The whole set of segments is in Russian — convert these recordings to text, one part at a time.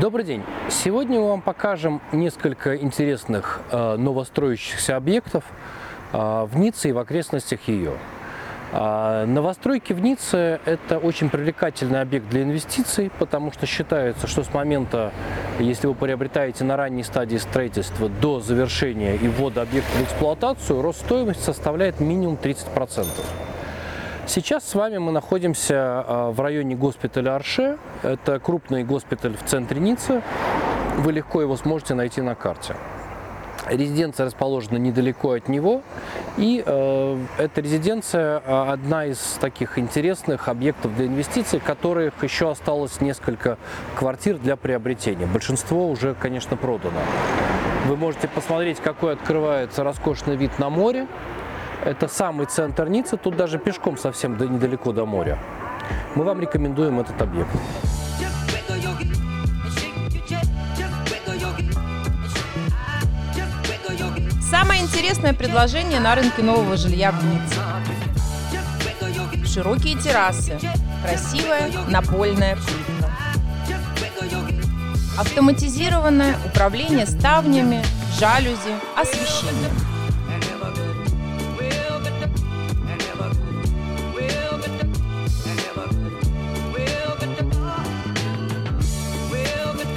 Добрый день! Сегодня мы вам покажем несколько интересных э, новостроящихся объектов э, в Ницце и в окрестностях ее. А, Новостройки в Ницце – это очень привлекательный объект для инвестиций, потому что считается, что с момента, если вы приобретаете на ранней стадии строительства до завершения и ввода объекта в эксплуатацию, рост стоимости составляет минимум 30%. Сейчас с вами мы находимся а, в районе госпиталя Арше. Это крупный госпиталь в центре Ниццы. Вы легко его сможете найти на карте. Резиденция расположена недалеко от него, и э, эта резиденция э, одна из таких интересных объектов для инвестиций, которых еще осталось несколько квартир для приобретения. Большинство уже, конечно, продано. Вы можете посмотреть, какой открывается роскошный вид на море. Это самый центр Ниццы, тут даже пешком совсем до- недалеко до моря. Мы вам рекомендуем этот объект. Самое интересное предложение на рынке нового жилья в Ницце. Широкие террасы, красивая напольная плитка. Автоматизированное управление ставнями, жалюзи, освещением.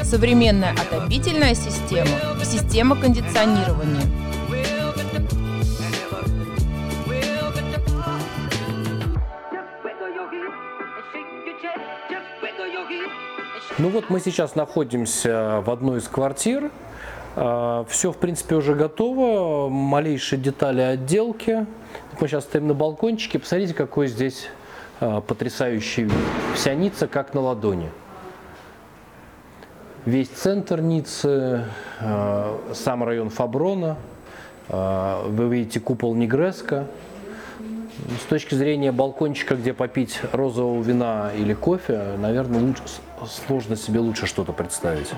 Современная отопительная система и система кондиционирования. Ну вот мы сейчас находимся в одной из квартир. Все, в принципе, уже готово. Малейшие детали отделки. Мы сейчас стоим на балкончике. Посмотрите, какой здесь а, потрясающий вид. Вся Ницца как на ладони. Весь центр Ниццы, а, сам район Фаброна. А, Вы видите купол Негреско. С точки зрения балкончика, где попить розового вина или кофе, наверное, лучше, сложно себе лучше что-то представить.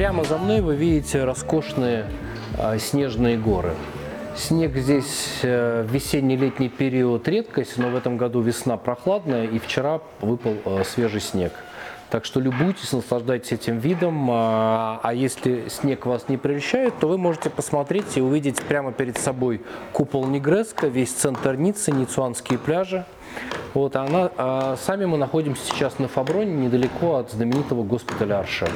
Прямо за мной вы видите роскошные а, снежные горы. Снег здесь э, в весенний-летний период редкость, но в этом году весна прохладная, и вчера выпал э, свежий снег. Так что любуйтесь, наслаждайтесь этим видом. А а если снег вас не прельщает, то вы можете посмотреть и увидеть прямо перед собой купол Негреско, весь центр Ниццы, Ниццуанские пляжи. Вот, а она, а сами мы находимся сейчас на Фаброне, недалеко от знаменитого госпиталя Арше.